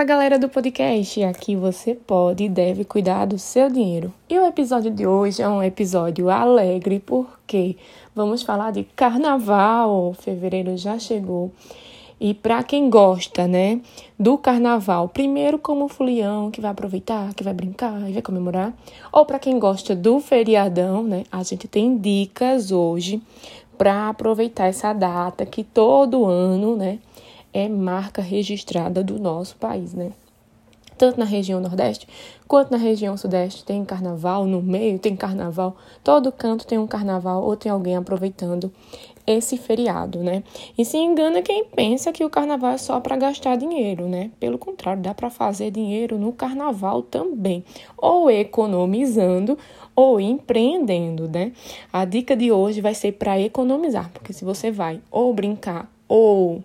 Fala galera do podcast, aqui você pode e deve cuidar do seu dinheiro. E o episódio de hoje é um episódio alegre porque vamos falar de carnaval. Fevereiro já chegou. E para quem gosta, né, do carnaval, primeiro como fulião que vai aproveitar, que vai brincar e vai comemorar, ou para quem gosta do feriadão, né, a gente tem dicas hoje para aproveitar essa data que todo ano, né, é marca registrada do nosso país, né? Tanto na região Nordeste quanto na região Sudeste tem carnaval, no meio tem carnaval, todo canto tem um carnaval ou tem alguém aproveitando esse feriado, né? E se engana quem pensa que o carnaval é só para gastar dinheiro, né? Pelo contrário, dá para fazer dinheiro no carnaval também, ou economizando ou empreendendo, né? A dica de hoje vai ser para economizar, porque se você vai ou brincar ou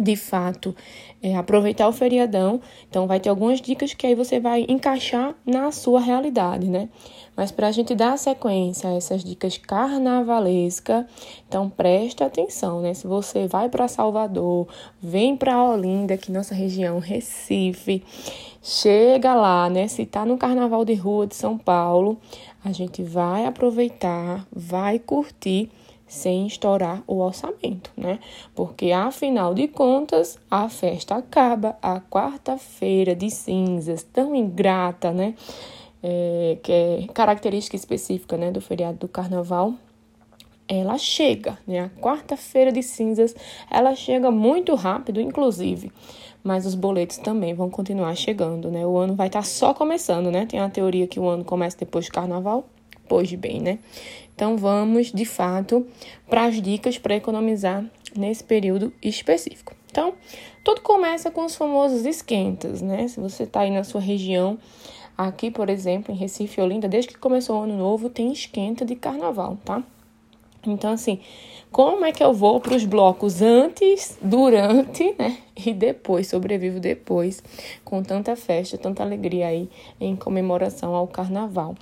de fato é, aproveitar o feriadão. Então, vai ter algumas dicas que aí você vai encaixar na sua realidade, né? Mas para a gente dar sequência a essas dicas carnavalescas, então presta atenção, né? Se você vai para Salvador, vem para Olinda, aqui nossa região, Recife, chega lá, né? Se tá no Carnaval de Rua de São Paulo, a gente vai aproveitar, vai curtir sem estourar o orçamento, né? Porque afinal de contas, a festa acaba a quarta-feira de cinzas, tão ingrata, né? É, que é característica específica, né, do feriado do carnaval. Ela chega, né? A quarta-feira de cinzas, ela chega muito rápido, inclusive. Mas os boletos também vão continuar chegando, né? O ano vai estar tá só começando, né? Tem a teoria que o ano começa depois do carnaval. Pois bem, né? Então vamos, de fato, para as dicas para economizar nesse período específico. Então, tudo começa com os famosos esquentas, né? Se você está aí na sua região, aqui, por exemplo, em Recife, Olinda, desde que começou o ano novo, tem esquenta de carnaval, tá? Então, assim, como é que eu vou para os blocos antes, durante, né? E depois, sobrevivo depois, com tanta festa, tanta alegria aí em comemoração ao carnaval.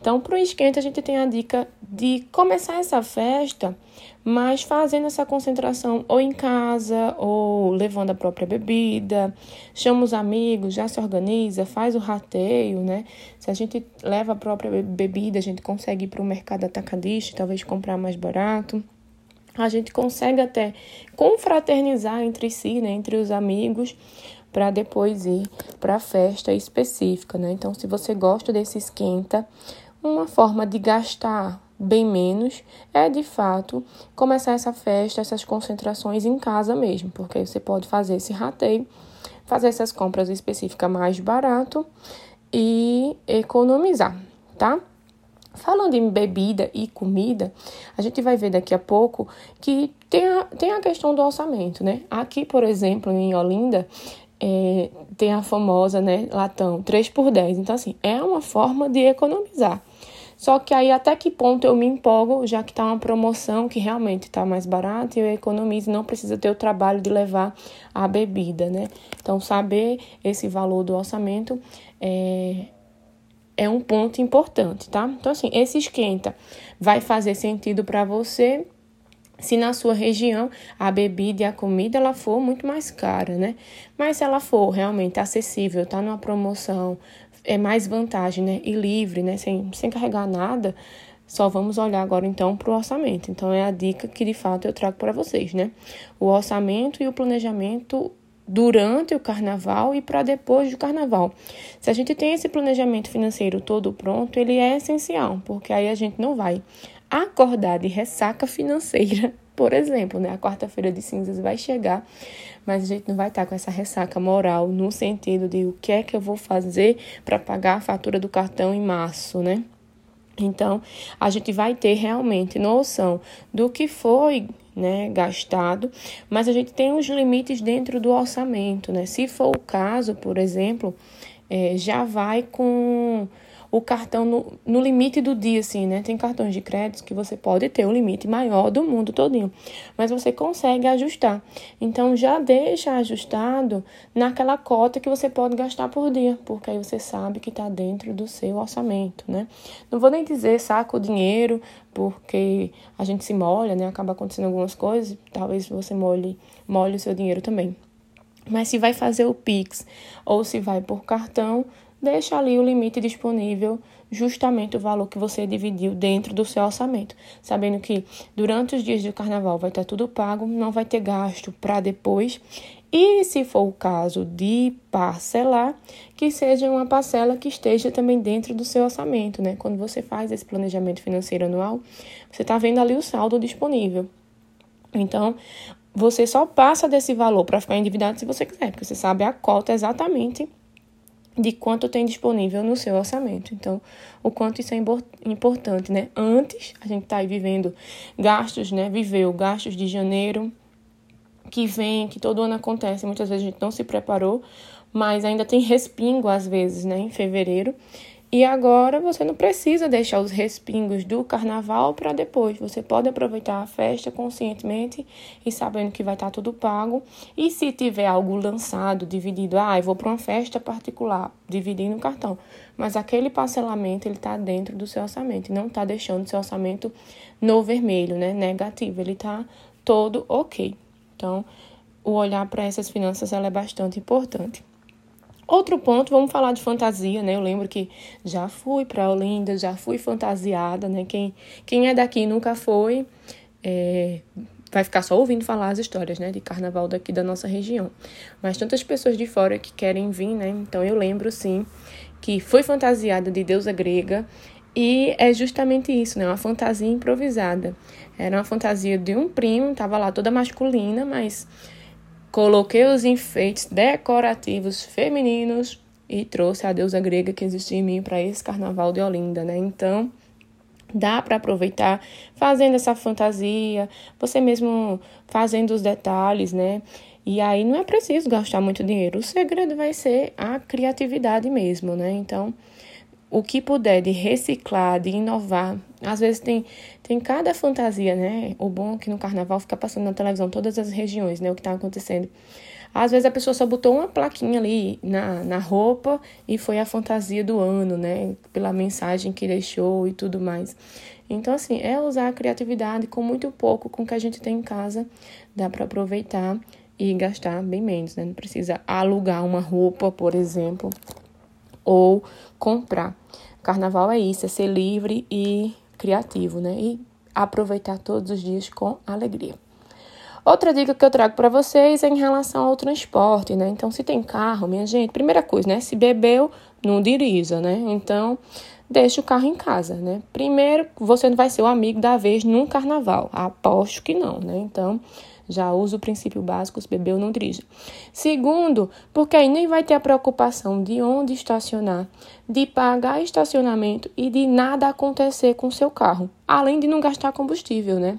Então, para o esquenta, a gente tem a dica de começar essa festa, mas fazendo essa concentração ou em casa, ou levando a própria bebida, chama os amigos, já se organiza, faz o rateio, né? Se a gente leva a própria bebida, a gente consegue ir para o mercado atacadista, talvez comprar mais barato. A gente consegue até confraternizar entre si, né? Entre os amigos para depois ir para a festa específica, né? Então, se você gosta desse esquenta, uma forma de gastar bem menos é de fato começar essa festa, essas concentrações em casa mesmo, porque você pode fazer esse rateio, fazer essas compras específicas mais barato e economizar, tá? Falando em bebida e comida, a gente vai ver daqui a pouco que tem a, tem a questão do orçamento, né? Aqui, por exemplo, em Olinda, é, tem a famosa, né, latão 3 por 10. Então, assim, é uma forma de economizar. Só que aí até que ponto eu me empolgo, já que está uma promoção que realmente está mais barata e eu economizo, não precisa ter o trabalho de levar a bebida, né? Então, saber esse valor do orçamento é, é um ponto importante, tá? Então, assim, esse esquenta vai fazer sentido para você se na sua região a bebida e a comida ela for muito mais cara, né? Mas se ela for realmente acessível, tá numa promoção, é mais vantagem, né? E livre, né? Sem, sem carregar nada. Só vamos olhar agora então para o orçamento. Então é a dica que de fato eu trago para vocês, né? O orçamento e o planejamento durante o carnaval e para depois do carnaval. Se a gente tem esse planejamento financeiro todo pronto, ele é essencial, porque aí a gente não vai acordar de ressaca financeira, por exemplo, né? A quarta-feira de cinzas vai chegar, mas a gente não vai estar com essa ressaca moral no sentido de o que é que eu vou fazer para pagar a fatura do cartão em março, né? Então, a gente vai ter realmente noção do que foi né, gastado, mas a gente tem os limites dentro do orçamento, né? Se for o caso, por exemplo, é, já vai com o cartão no, no limite do dia, assim, né? Tem cartões de crédito que você pode ter o limite maior do mundo todinho, mas você consegue ajustar. Então já deixa ajustado naquela cota que você pode gastar por dia, porque aí você sabe que está dentro do seu orçamento, né? Não vou nem dizer saca o dinheiro, porque a gente se molha, né? Acaba acontecendo algumas coisas, talvez você molhe, molhe o seu dinheiro também. Mas se vai fazer o Pix ou se vai por cartão, deixa ali o limite disponível, justamente o valor que você dividiu dentro do seu orçamento, sabendo que durante os dias do carnaval vai estar tudo pago, não vai ter gasto para depois. E se for o caso de parcelar, que seja uma parcela que esteja também dentro do seu orçamento, né? Quando você faz esse planejamento financeiro anual, você está vendo ali o saldo disponível. Então, você só passa desse valor para ficar endividado se você quiser, porque você sabe a cota exatamente de quanto tem disponível no seu orçamento. Então, o quanto isso é importante, né? Antes, a gente está aí vivendo gastos, né? Viveu gastos de janeiro, que vem, que todo ano acontece, muitas vezes a gente não se preparou, mas ainda tem respingo às vezes, né? Em fevereiro. E agora você não precisa deixar os respingos do carnaval para depois. Você pode aproveitar a festa conscientemente e sabendo que vai estar tá tudo pago. E se tiver algo lançado, dividido, ah, eu vou para uma festa particular, dividindo o cartão. Mas aquele parcelamento ele está dentro do seu orçamento, não está deixando o seu orçamento no vermelho, né? Negativo. Ele está todo ok. Então, o olhar para essas finanças ela é bastante importante. Outro ponto, vamos falar de fantasia, né? Eu lembro que já fui para Olinda, já fui fantasiada, né? Quem, quem é daqui nunca foi, é, vai ficar só ouvindo falar as histórias, né? De carnaval daqui da nossa região. Mas tantas pessoas de fora que querem vir, né? Então eu lembro, sim, que foi fantasiada de deusa grega e é justamente isso, né? Uma fantasia improvisada. Era uma fantasia de um primo, tava lá toda masculina, mas Coloquei os enfeites decorativos femininos e trouxe a deusa grega que existia em mim para esse carnaval de Olinda, né? Então, dá para aproveitar fazendo essa fantasia, você mesmo fazendo os detalhes, né? E aí não é preciso gastar muito dinheiro. O segredo vai ser a criatividade mesmo, né? Então, o que puder de reciclar, de inovar. Às vezes tem, tem cada fantasia, né? O bom é que no carnaval fica passando na televisão todas as regiões, né? O que está acontecendo. Às vezes a pessoa só botou uma plaquinha ali na, na roupa e foi a fantasia do ano, né? Pela mensagem que deixou e tudo mais. Então, assim, é usar a criatividade com muito pouco, com o que a gente tem em casa, dá para aproveitar e gastar bem menos, né? Não precisa alugar uma roupa, por exemplo, ou comprar. Carnaval é isso, é ser livre e criativo, né? E aproveitar todos os dias com alegria. Outra dica que eu trago para vocês é em relação ao transporte, né? Então, se tem carro, minha gente, primeira coisa, né? Se bebeu, não dirija, né? Então, deixe o carro em casa, né? Primeiro, você não vai ser o amigo da vez num carnaval. Aposto que não, né? Então, já usa o princípio básico, se bebeu, não dirija. Segundo, porque aí nem vai ter a preocupação de onde estacionar, de pagar estacionamento e de nada acontecer com o seu carro, além de não gastar combustível, né?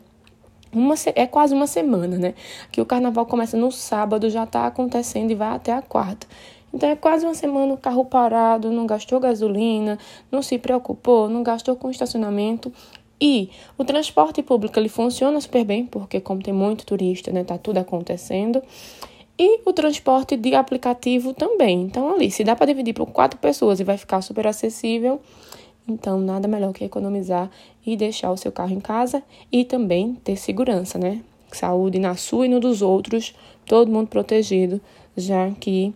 Uma, é quase uma semana, né? Que o carnaval começa no sábado, já está acontecendo e vai até a quarta. Então é quase uma semana o carro parado, não gastou gasolina, não se preocupou, não gastou com estacionamento. E o transporte público ele funciona super bem, porque como tem muito turista, né, tá tudo acontecendo. E o transporte de aplicativo também. Então ali, se dá para dividir por quatro pessoas e vai ficar super acessível, então nada melhor que economizar e deixar o seu carro em casa e também ter segurança, né? Saúde na sua e no dos outros, todo mundo protegido, já que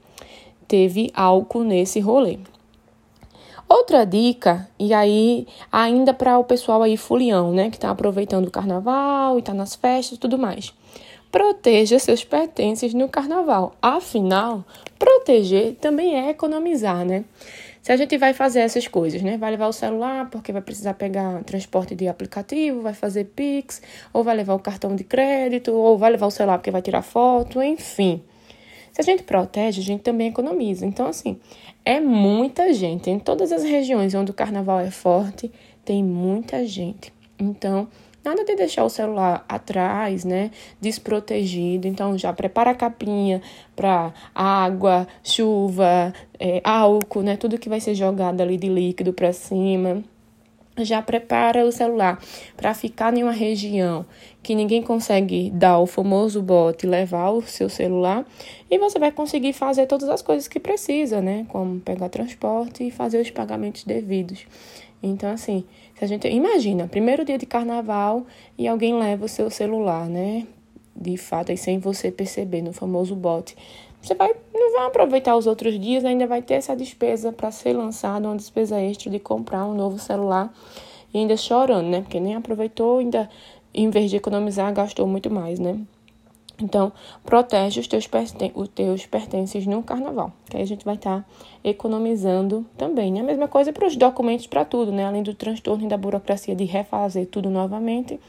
teve álcool nesse rolê. Outra dica, e aí ainda para o pessoal aí fulião, né, que está aproveitando o carnaval e está nas festas e tudo mais. Proteja seus pertences no carnaval. Afinal, proteger também é economizar, né? Se a gente vai fazer essas coisas, né? Vai levar o celular porque vai precisar pegar transporte de aplicativo, vai fazer Pix, ou vai levar o cartão de crédito, ou vai levar o celular porque vai tirar foto, enfim. Se a gente protege, a gente também economiza. Então, assim, é muita gente. Em todas as regiões onde o carnaval é forte, tem muita gente. Então, nada de deixar o celular atrás, né? Desprotegido. Então, já prepara a capinha para água, chuva, é, álcool, né? Tudo que vai ser jogado ali de líquido para cima já prepara o celular para ficar em uma região que ninguém consegue dar o famoso bote, levar o seu celular e você vai conseguir fazer todas as coisas que precisa, né? Como pegar transporte e fazer os pagamentos devidos. Então, assim, se a gente imagina, primeiro dia de carnaval e alguém leva o seu celular, né? De fato, aí sem você perceber, no famoso bote. Você vai, não vai aproveitar os outros dias, ainda vai ter essa despesa para ser lançada, uma despesa extra de comprar um novo celular e ainda chorando, né? Porque nem aproveitou, ainda em vez de economizar, gastou muito mais, né? Então, protege os teus, perten os teus pertences no carnaval, que aí a gente vai estar tá economizando também. Né? A mesma coisa para os documentos, para tudo, né? Além do transtorno e da burocracia de refazer tudo novamente,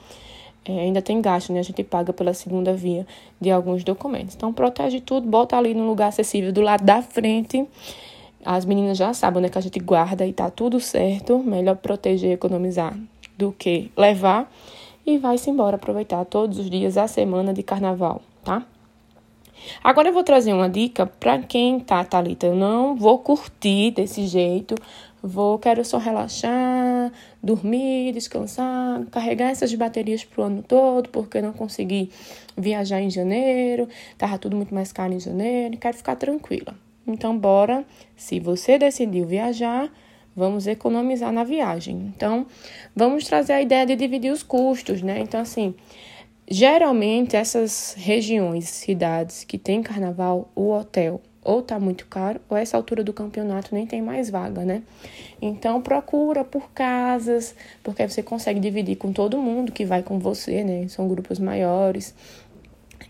é, ainda tem gasto, né? A gente paga pela segunda via de alguns documentos. Então, protege tudo, bota ali no lugar acessível do lado da frente. As meninas já sabem, né? Que a gente guarda e tá tudo certo. Melhor proteger e economizar do que levar e vai-se embora aproveitar todos os dias a semana de carnaval, tá? Agora eu vou trazer uma dica para quem tá, Thalita. Eu não vou curtir desse jeito. Vou, quero só relaxar, dormir, descansar, carregar essas baterias pro ano todo, porque não consegui viajar em janeiro, tava tudo muito mais caro em janeiro, quero ficar tranquila. Então, bora, se você decidiu viajar, vamos economizar na viagem. Então, vamos trazer a ideia de dividir os custos, né? Então, assim, geralmente essas regiões, cidades que tem carnaval, o hotel ou tá muito caro, ou essa altura do campeonato nem tem mais vaga, né? Então procura por casas, porque você consegue dividir com todo mundo que vai com você, né? São grupos maiores.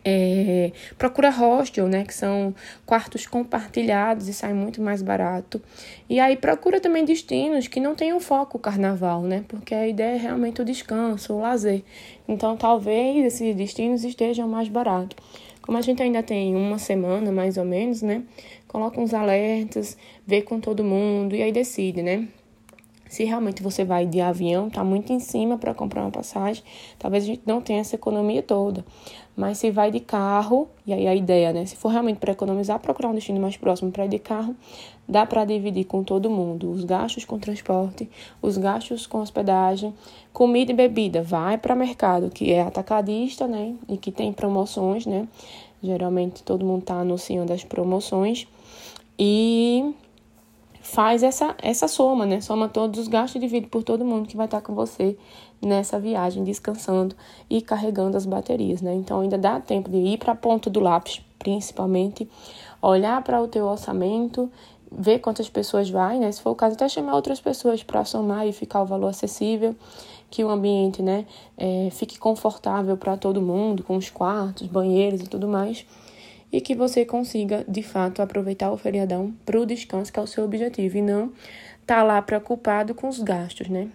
É, procura hostel, né, que são quartos compartilhados e sai muito mais barato. E aí procura também destinos que não tenham foco carnaval, né, porque a ideia é realmente o descanso, o lazer. Então talvez esses destinos estejam mais baratos. Como a gente ainda tem uma semana mais ou menos, né, coloca uns alertas, vê com todo mundo e aí decide, né. Se realmente você vai de avião, tá muito em cima para comprar uma passagem, talvez a gente não tenha essa economia toda. Mas se vai de carro, e aí a ideia, né? Se for realmente para economizar, procurar um destino mais próximo para ir de carro, dá para dividir com todo mundo os gastos com transporte, os gastos com hospedagem, comida e bebida. Vai para mercado, que é atacadista, né? E que tem promoções, né? Geralmente todo mundo está anunciando as promoções. E faz essa, essa soma, né? Soma todos os gastos e divide por todo mundo que vai estar com você nessa viagem, descansando e carregando as baterias, né? Então ainda dá tempo de ir para a ponta do lápis, principalmente, olhar para o teu orçamento, ver quantas pessoas vai, né? Se for o caso, até chamar outras pessoas para somar e ficar o valor acessível, que o ambiente, né, é, fique confortável para todo mundo, com os quartos, banheiros e tudo mais e que você consiga, de fato, aproveitar o feriadão para o descanso, que é o seu objetivo, e não tá lá preocupado com os gastos, né?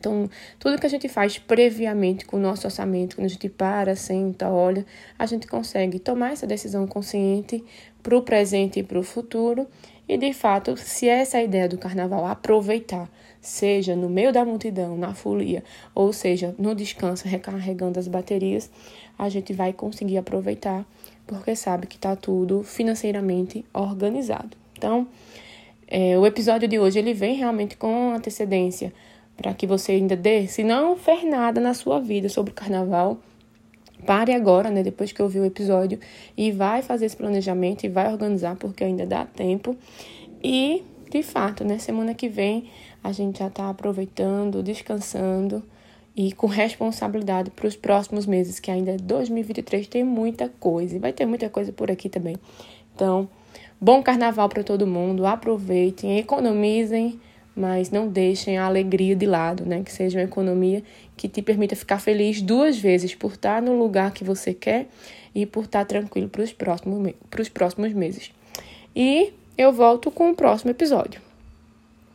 Então, tudo que a gente faz previamente com o nosso orçamento, quando a gente para, senta, olha, a gente consegue tomar essa decisão consciente para o presente e para o futuro. E, de fato, se essa é a ideia do carnaval, aproveitar, seja no meio da multidão, na folia, ou seja, no descanso, recarregando as baterias, a gente vai conseguir aproveitar porque sabe que está tudo financeiramente organizado. Então, é, o episódio de hoje ele vem realmente com antecedência para que você ainda dê, se não fez nada na sua vida sobre o carnaval, pare agora, né, depois que ouvir o episódio e vai fazer esse planejamento e vai organizar porque ainda dá tempo. E, de fato, né, semana que vem a gente já está aproveitando, descansando e com responsabilidade para os próximos meses, que ainda 2023 tem muita coisa e vai ter muita coisa por aqui também. Então, bom carnaval para todo mundo, aproveitem, economizem, mas não deixem a alegria de lado, né? Que seja uma economia que te permita ficar feliz duas vezes por estar no lugar que você quer e por estar tranquilo para os próximos, próximos meses. E eu volto com o próximo episódio.